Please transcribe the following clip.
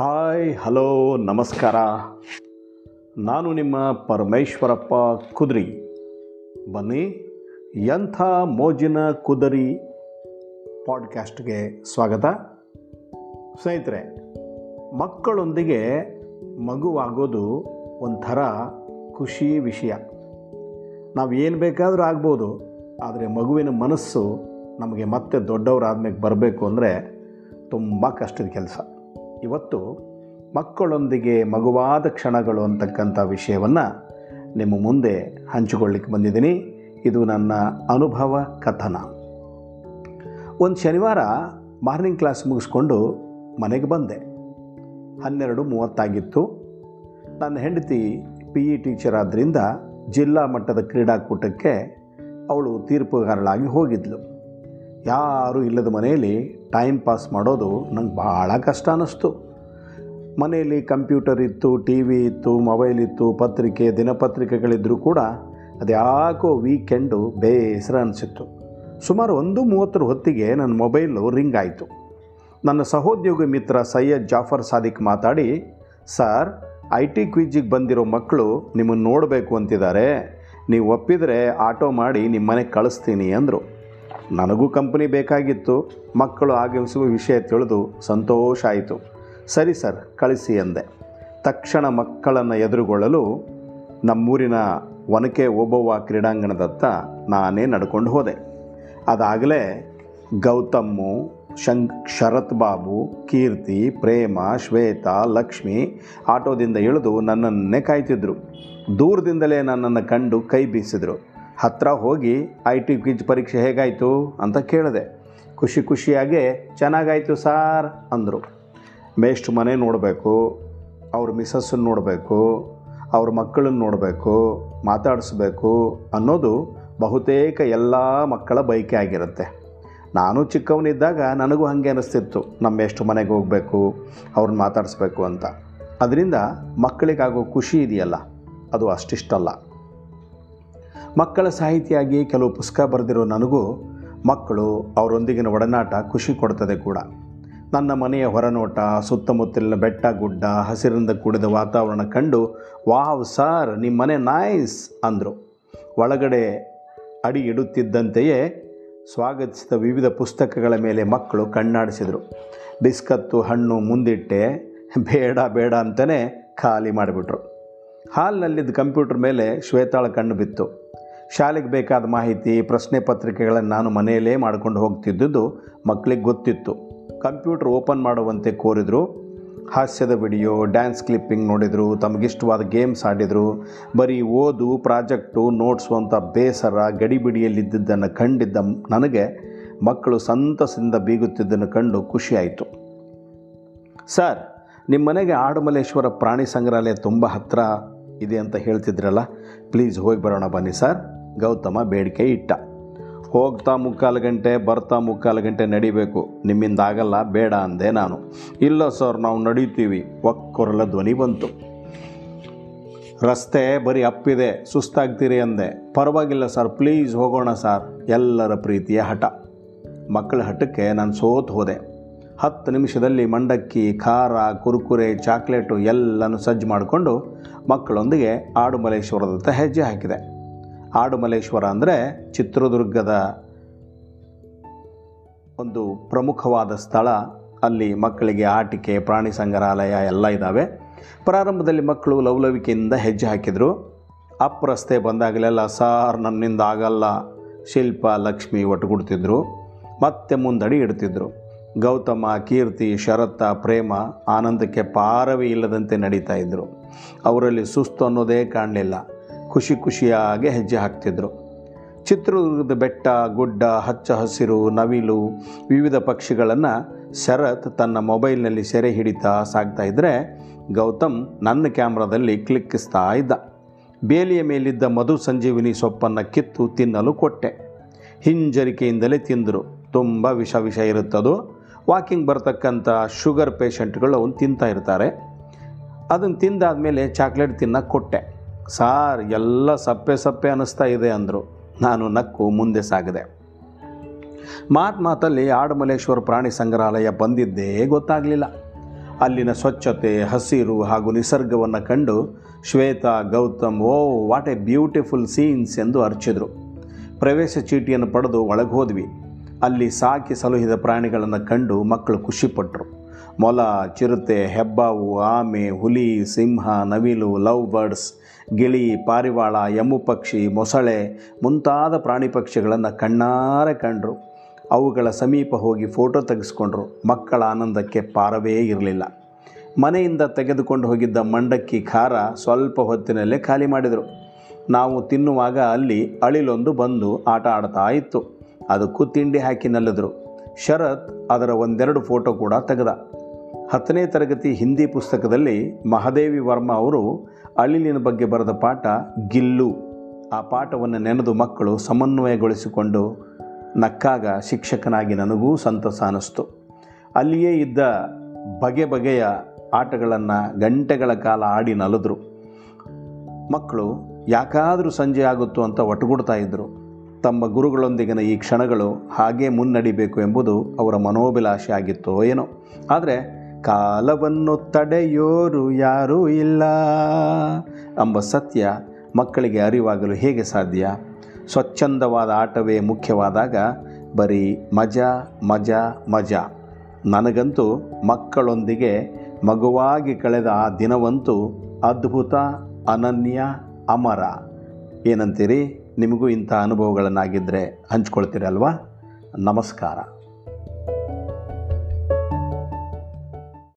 Hi, hello, ನಮಸ್ಕಾರ. ನಾನು ನಿಮ್ಮ ಪರಮೇಶ್ವರಪ್ಪ ಕುದ್ರಿ. ಬನ್ನಿ, ಎಂಥ ಮೋಜಿನ ಕುದುರಿ ಪಾಡ್ಕ್ಯಾಸ್ಟ್ಗೆ ಸ್ವಾಗತ. ಸ್ನೇಹಿತರೆ, ಮಕ್ಕಳೊಂದಿಗೆ ಮಗುವಾಗೋದು ಒಂಥರ ಖುಷಿ ವಿಷಯ. ನಾವು ಏನು ಬೇಕಾದರೂ ಆಗ್ಬೋದು, ಆದರೆ ಮಗುವಿನ ಮನಸ್ಸು ನಮಗೆ ಮತ್ತೆ ದೊಡ್ಡವರಾದ್ಮೇಲೆ ಬರಬೇಕು ಅಂದರೆ ತುಂಬ ಕಷ್ಟದ ಕೆಲಸ. ಇವತ್ತು ಮಕ್ಕಳೊಂದಿಗೆ ಮಗುವಾದ ಕ್ಷಣಗಳು ಅಂತಕ್ಕಂಥ ವಿಷಯವನ್ನು ನಿಮ್ಮ ಮುಂದೆ ಹಂಚಿಕೊಳ್ಳಿಕ್ಕೆ ಬಂದಿದ್ದೀನಿ. ಇದು ನನ್ನ ಅನುಭವ ಕಥನ. ಒಂದು ಶನಿವಾರ ಮಾರ್ನಿಂಗ್ ಕ್ಲಾಸ್ ಮುಗಿಸ್ಕೊಂಡು ಮನೆಗೆ ಬಂದೆ. ಹನ್ನೆರಡು ಮೂವತ್ತಾಗಿತ್ತು. ನನ್ನ ಹೆಂಡತಿ ಪಿ ಇ ಟೀಚರ್ ಆದ್ದರಿಂದ ಜಿಲ್ಲಾ ಮಟ್ಟದ ಕ್ರೀಡಾಕೂಟಕ್ಕೆ ಅವಳು ತೀರ್ಪುಗಾರಳಾಗಿ ಹೋಗಿದ್ಲು. ಯಾರೂ ಇಲ್ಲದ ಮನೆಯಲ್ಲಿ ಟೈಮ್ ಪಾಸ್ ಮಾಡೋದು ನಂಗೆ ಭಾಳ ಕಷ್ಟ ಅನ್ನಿಸ್ತು. ಮನೆಯಲ್ಲಿ ಕಂಪ್ಯೂಟರ್ ಇತ್ತು ಟಿ ವಿ ಇತ್ತು ಮೊಬೈಲ್ ಇತ್ತು, ಪತ್ರಿಕೆ ದಿನಪತ್ರಿಕೆಗಳಿದ್ದರೂ ಕೂಡ ಅದ್ಯಾಕೋ ವೀಕೆಂಡು ಬೇಸರ ಅನಿಸಿತ್ತು. ಸುಮಾರು ಒಂದು ಮೂವತ್ತರ ಹೊತ್ತಿಗೆ ನನ್ನ ಮೊಬೈಲು ರಿಂಗ್ ಆಯಿತು. ನನ್ನ ಸಹೋದ್ಯೋಗಿ ಮಿತ್ರ ಸೈಯದ್ ಜಾಫರ್ ಸಾದಿಕ್ ಮಾತಾಡಿ ಸರ್ ಐ ಟಿ ಕ್ವಿಜಿಗೆ ಬಂದಿರೋ ಮಕ್ಕಳು ನಿಮ್ಮನ್ನು ನೋಡಬೇಕು ಅಂತಿದ್ದಾರೆ. ನೀವು ಒಪ್ಪಿದರೆ ಆಟೋ ಮಾಡಿ ನಿಮ್ಮ ಮನೆಗೆ ಕಳಿಸ್ತೀನಿ ಅಂದರು. ನನಗೂ ಕಂಪನಿ ಬೇಕಾಗಿತ್ತು, ಮಕ್ಕಳು ಆಗಮಿಸುವ ವಿಷಯ ತಿಳಿದು ಸಂತೋಷ ಆಯಿತು. ಸರಿ ಸರ್, ಕಳಿಸಿ ಎಂದೆ. ತಕ್ಷಣ ಮಕ್ಕಳನ್ನು ಎದುರುಗೊಳ್ಳಲು ನಮ್ಮೂರಿನ ಒನಕೆ ಓಬವ್ವ ಕ್ರೀಡಾಂಗಣದತ್ತ ನಾನೇ ನಡ್ಕೊಂಡು ಹೋದೆ. ಅದಾಗಲೇ ಗೌತಮ್ಮು ಶಂ ಶರತ್ ಬಾಬು ಕೀರ್ತಿ, ಪ್ರೇಮ, ಶ್ವೇತಾ, ಲಕ್ಷ್ಮಿ ಆಟೋದಿಂದ ಇಳಿದು ನನ್ನನ್ನೇ ಕಾಯ್ತಿದ್ರು. ದೂರದಿಂದಲೇ ನನ್ನನ್ನು ಕಂಡು ಕೈ ಬೀಸಿದರು. ಹತ್ತಿರ ಹೋಗಿ ಐ ಟಿ ಕ್ವಿಜ್ ಪರೀಕ್ಷೆ ಹೇಗಾಯಿತು ಅಂತ ಕೇಳಿದೆ. ಖುಷಿ ಖುಷಿಯಾಗೆ, ಚೆನ್ನಾಗಾಯಿತು ಸಾರ್ ಅಂದರು. ಮೇಷ್ಟು ಮನೆ ನೋಡಬೇಕು, ಅವ್ರ ಮಿಸಸ್ಸನ್ನು ನೋಡಬೇಕು, ಅವ್ರ ಮಕ್ಕಳನ್ನು ನೋಡಬೇಕು, ಮಾತಾಡಿಸ್ಬೇಕು ಅನ್ನೋದು ಬಹುತೇಕ ಎಲ್ಲ ಮಕ್ಕಳ ಬಯಕೆ ಆಗಿರುತ್ತೆ. ನಾನು ಚಿಕ್ಕವನಿದ್ದಾಗ ನನಗೂ ಹಾಗೆ ಅನಿಸ್ತಿತ್ತು ನಮ್ಮ ಎಷ್ಟು ಮನೆಗೆ ಹೋಗಬೇಕು, ಅವ್ರನ್ನ ಮಾತಾಡಿಸ್ಬೇಕು ಅಂತ. ಅದರಿಂದ ಮಕ್ಕಳಿಗಾಗೋ ಖುಷಿ ಇದೆಯಲ್ಲ, ಅದು ಅಷ್ಟಿಷ್ಟಲ್ಲ. ಮಕ್ಕಳ ಸಾಹಿತಿಯಾಗಿ ಕೆಲವು ಪುಸ್ತಕ ಬರೆದಿರೋ ನನಗೂ ಮಕ್ಕಳು ಅವರೊಂದಿಗಿನ ಒಡನಾಟ ಖುಷಿ ಕೊಡ್ತದೆ ಕೂಡ. ನನ್ನ ಮನೆಯ ಹೊರನೋಟ, ಸುತ್ತಮುತ್ತಲಿನ ಬೆಟ್ಟ ಗುಡ್ಡ, ಹಸಿರಿಂದ ಕೂಡಿದ ವಾತಾವರಣ ಕಂಡು, ವಾವ್ ಸಾರ್ ನಿಮ್ಮ ಮನೆ ನಾಯ್ಸ್ ಅಂದರು. ಒಳಗಡೆ ಅಡಿ ಇಡುತ್ತಿದ್ದಂತೆಯೇ ಸ್ವಾಗತಿಸಿದ ವಿವಿಧ ಪುಸ್ತಕಗಳ ಮೇಲೆ ಮಕ್ಕಳು ಕಣ್ಣಾಡಿಸಿದರು. ಬಿಸ್ಕತ್ತು, ಹಣ್ಣು, ಮುಂದಿಟ್ಟೆ, ಬೇಡ ಬೇಡ ಅಂತಲೇ ಖಾಲಿ ಮಾಡಿಬಿಟ್ರು. ಹಾಲ್ನಲ್ಲಿದ್ದ ಕಂಪ್ಯೂಟರ್ ಮೇಲೆ ಶ್ವೇತಾಳ ಕಣ್ಣು ಬಿತ್ತು. ಶಾಲೆಗೆ ಬೇಕಾದ ಮಾಹಿತಿ, ಪ್ರಶ್ನೆ ಪತ್ರಿಕೆಗಳನ್ನು ನಾನು ಮನೆಯಲ್ಲೇ ಮಾಡ್ಕೊಂಡು ಹೋಗ್ತಿದ್ದುದು ಮಕ್ಕಳಿಗೆ ಗೊತ್ತಿತ್ತು. ಕಂಪ್ಯೂಟರ್ ಓಪನ್ ಮಾಡುವಂತೆ ಕೋರಿದರು. ಹಾಸ್ಯದ ವಿಡಿಯೋ, ಡ್ಯಾನ್ಸ್ ಕ್ಲಿಪ್ಪಿಂಗ್ ನೋಡಿದರು, ತಮಗಿಷ್ಟವಾದ ಗೇಮ್ಸ್ ಆಡಿದರು. ಬರೀ ಓದು, ಪ್ರಾಜೆಕ್ಟು, ನೋಟ್ಸ್ ಅಂತ ಬೇಸರ ಗಡಿಬಿಡಿಯಲ್ಲಿದ್ದದ್ದನ್ನು ಕಂಡಿದ್ದ ನನಗೆ ಮಕ್ಕಳು ಸಂತಸದಿಂದ ಬೀಗುತ್ತಿದ್ದನ್ನು ಕಂಡು ಖುಷಿಯಾಯಿತು ಸರ್ ನಿಮ್ಮ ಮನೆಗೆ ಆಡುಮಲೇಶ್ವರ ಪ್ರಾಣಿ ಸಂಗ್ರಹಾಲಯ ತುಂಬ ಹತ್ತಿರ ಇದೆ ಅಂತ ಹೇಳ್ತಿದ್ರಲ್ಲ, ಪ್ಲೀಸ್ ಹೋಗಿ ಬರೋಣ ಬನ್ನಿ ಸರ್. ಗೌತಮ ಬೇಡಿಕೆ ಇಟ್ಟ. ಹೋಗ್ತಾ ಮುಕ್ಕಾಲು ಗಂಟೆ, ಬರ್ತಾ ಮುಕ್ಕಾಲು ಗಂಟೆ ನಡಿಬೇಕು. ನಿಮ್ಮಿಂದ ಆಗಲ್ಲ, ಬೇಡ ಅಂದೆ ನಾನು. ಇಲ್ಲ ಸರ್, ನಾವು ನಡೀತೀವಿ. ಒಕ್ಕೊರಲ ಧ್ವನಿ ಬಂತು. ರಸ್ತೆ ಬರೀ ಅಪ್ಪಿದೆ, ಸುಸ್ತಾಗ್ತೀರಿ ಅಂದೆ. ಪರವಾಗಿಲ್ಲ ಸರ್ ಪ್ಲೀಸ್ ಹೋಗೋಣ ಸರ್. ಎಲ್ಲರ ಪ್ರೀತಿಯ ಹಠ. ಮಕ್ಕಳ ಹಠಕ್ಕೆ ನಾನು ಸೋತು ಹೋದೆ. ಹತ್ತು ನಿಮಿಷದಲ್ಲಿ ಮಂಡಕ್ಕಿ, ಖಾರ, ಕುರುಕುರೆ, ಚಾಕ್ಲೇಟು ಎಲ್ಲನೂ ಸಜ್ಜು ಮಾಡಿಕೊಂಡು ಮಕ್ಕಳೊಂದಿಗೆ ಆಡುಮಲೇಶ್ವರದತ್ತ ಹೆಜ್ಜೆ ಹಾಕಿದೆ. ಆಡುಮಲೇಶ್ವರ ಅಂದರೆ ಚಿತ್ರದುರ್ಗದ ಒಂದು ಪ್ರಮುಖವಾದ ಸ್ಥಳ. ಅಲ್ಲಿ ಮಕ್ಕಳಿಗೆ ಆಟಿಕೆ, ಪ್ರಾಣಿ ಸಂಗ್ರಹಾಲಯ ಎಲ್ಲ ಇದ್ದಾವೆ ಪ್ರಾರಂಭದಲ್ಲಿ ಮಕ್ಕಳು ಲವಲವಿಕೆಯಿಂದ ಹೆಜ್ಜೆ ಹಾಕಿದರು. ಅಪ್ ರಸ್ತೆ ಬಂದಾಗಲೆಲ್ಲ, ಸಾರ್, ನನ್ನಿಂದ ಆಗಲ್ಲ. ಶಿಲ್ಪ, ಲಕ್ಷ್ಮಿ ಒಟ್ಟುಗೂಡ್ತಿದ್ರು. ಮತ್ತೆ ಮುಂದಡಿ ಇಡ್ತಿದ್ರು. ಗೌತಮ, ಕೀರ್ತಿ, ಶರತ್ತ, ಪ್ರೇಮ, ಆನಂದಕ್ಕೆ ಪಾರವೇ ಇಲ್ಲದಂತೆ ನಡೀತಾ ಇದ್ದರು ಅವರಲ್ಲಿ ಸುಸ್ತು ಅನ್ನೋದೇ ಕಾಣಲಿಲ್ಲ. ಖುಷಿ ಖುಷಿಯಾಗಿ ಹೆಜ್ಜೆ ಹಾಕ್ತಿದ್ರು. ಚಿತ್ರದುರ್ಗದ ಬೆಟ್ಟ, ಗುಡ್ಡ, ಹಚ್ಚ ಹಸಿರು, ನವಿಲು ವಿವಿಧ ಪಕ್ಷಿಗಳನ್ನು ಶರತ್ ತನ್ನ ಮೊಬೈಲ್ನಲ್ಲಿ ಸೆರೆ ಹಿಡಿತಾ ಸಾಗ್ತಾ ಇದ್ದರೆ ಗೌತಮ್ ನನ್ನ ಕ್ಯಾಮ್ರಾದಲ್ಲಿ ಕ್ಲಿಕ್ಕಿಸ್ತಾ ಇದ್ದ. ಬೇಲಿಯ ಮೇಲಿದ್ದ ಮಧು ಸಂಜೀವಿನಿ ಸೊಪ್ಪನ್ನು ಕಿತ್ತು ತಿನ್ನಲು ಕೊಟ್ಟೆ. ಹಿಂಜರಿಕೆಯಿಂದಲೇ ತಿಂದರು. ತುಂಬ ವಿಷ ವಿಷ ಇರುತ್ತದು. ವಾಕಿಂಗ್ ಬರ್ತಕ್ಕಂಥ ಶುಗರ್ ಪೇಷಂಟ್ಗಳು ಅವನು ತಿಂತಾ ಇರ್ತಾರೆ. ಅದನ್ನು ತಿಂದಾದಮೇಲೆ ಚಾಕ್ಲೇಟ್ ತಿನ್ನಕ್ಕೆ ಕೊಟ್ಟೆ. ಸಾರ್, ಎಲ್ಲ ಸಪ್ಪೆ ಸಪ್ಪೆ ಅನ್ನಿಸ್ತಾ ಇದೆ ಅಂದರು. ನಾನು ನಕ್ಕು ಮುಂದೆ ಸಾಗಿದೆ. ಮಾತು ಮಾತಲ್ಲಿ ಆಡುಮಲೇಶ್ವರ ಪ್ರಾಣಿ ಸಂಗ್ರಹಾಲಯ ಬಂದಿದ್ದೇ ಗೊತ್ತಾಗಲಿಲ್ಲ. ಅಲ್ಲಿನ ಸ್ವಚ್ಛತೆ, ಹಸಿರು ಹಾಗೂ ನಿಸರ್ಗವನ್ನು ಕಂಡು Shweta, Gautam, oh, what a beautiful scenes ಎಂದು ಅರ್ಚಿದರು. ಪ್ರವೇಶ ಚೀಟಿಯನ್ನು ಪಡೆದು ಒಳಗೆ ಹೋದ್ವಿ. ಅಲ್ಲಿ ಸಾಕಿ ಸಲುಹಿದ ಪ್ರಾಣಿಗಳನ್ನು ಕಂಡು ಮಕ್ಕಳು ಖುಷಿಪಟ್ಟರು ಮೊಲ, ಚಿರತೆ, ಹೆಬ್ಬಾವು, ಆಮೆ, ಹುಲಿ, ಸಿಂಹ, ನವಿಲು ಲವ್ ಬರ್ಡ್ಸ್ ಗಿಳಿ, ಪಾರಿವಾಳ ಎಮ್ಮು ಪಕ್ಷಿ, ಮೊಸಳೆ ಮುಂತಾದ ಪ್ರಾಣಿ ಪಕ್ಷಿಗಳನ್ನು ಕಣ್ಣಾರೆ ಕಂಡರು. ಅವುಗಳ ಸಮೀಪ ಹೋಗಿ ಫೋಟೋ ತೆಗೆಸ್ಕೊಂಡ್ರು. ಮಕ್ಕಳ ಆನಂದಕ್ಕೆ ಪಾರವೇ ಇರಲಿಲ್ಲ. ಮನೆಯಿಂದ ತೆಗೆದುಕೊಂಡು ಹೋಗಿದ್ದ ಮಂಡಕ್ಕಿ ಖಾರ ಸ್ವಲ್ಪ ಹೊತ್ತಿನಲ್ಲೇ ಖಾಲಿ ಮಾಡಿದರು. ನಾವು ತಿನ್ನುವಾಗ ಅಲ್ಲಿ ಅಳಿಲೊಂದು ಬಂದು ಆಟ ಆಡ್ತಾ ಇತ್ತು. ಅದಕ್ಕೂ ತಿಂಡಿ ಹಾಕಿ ನಲ್ಲಿದ್ರು ಶರತ್ ಅದರ ಒಂದೆರಡು ಫೋಟೋ ಕೂಡ ತೆಗೆದ. ಹತ್ತನೇ ತರಗತಿ ಹಿಂದಿ ಪುಸ್ತಕದಲ್ಲಿ ಮಹಾದೇವಿ ವರ್ಮ ಅವರು ಅಳಿಲಿನ ಬಗ್ಗೆ ಬರೆದ ಪಾಠ ಗಿಲ್ಲು. ಆ ಪಾಠವನ್ನು ನೆನೆದು ಮಕ್ಕಳು ಸಮನ್ವಯಗೊಳಿಸಿಕೊಂಡು ನಕ್ಕಾಗ ಶಿಕ್ಷಕನಾಗಿ ನನಗೂ ಸಂತಸ ಅನ್ನಿಸ್ತು. ಅಲ್ಲಿಯೇ ಇದ್ದ ಬಗೆ ಬಗೆಯ ಆಟಗಳನ್ನು ಗಂಟೆಗಳ ಕಾಲ ಆಡಿ ನಲಿದ್ರು. ಮಕ್ಕಳು ಯಾಕಾದರೂ ಸಂಜೆ ಆಗುತ್ತೋ ಅಂತ ಒಟ್ಟುಗೂಡ್ತಾ ಇದ್ದರು ತಮ್ಮ ಗುರುಗಳೊಂದಿಗಿನ ಈ ಕ್ಷಣಗಳು ಹಾಗೇ ಮುನ್ನಡಿಬೇಕು ಎಂಬುದು ಅವರ ಮನೋಭಿಲಾಷೆ ಆಗಿತ್ತೋ ಏನೋ. ಆದರೆ ಕಾಲವನ್ನು ತಡೆಯೋರು ಯಾರೂ ಇಲ್ಲ. ಎಂಬ ಸತ್ಯ ಮಕ್ಕಳಿಗೆ ಅರಿವಾಗಲು ಹೇಗೆ ಸಾಧ್ಯ? ಸ್ವಚ್ಛಂದವಾದ ಆಟವೇ ಮುಖ್ಯವಾದಾಗ ಬರೀ ಮಜಾ ಮಜಾ ಮಜಾ. ನನಗಂತೂ ಮಕ್ಕಳೊಂದಿಗೆ ಮಗುವಾಗಿ ಕಳೆದ ಆ ದಿನವಂತೂ ಅದ್ಭುತ, ಅನನ್ಯ, ಅಮರ. ಏನಂತೀರಿ? ನಿಮಗೂ ಇಂಥ ಅನುಭವಗಳನ್ನಾಗಿದ್ದರೆ ಹಂಚ್ಕೊಳ್ತೀರಲ್ವಾ? ನಮಸ್ಕಾರ.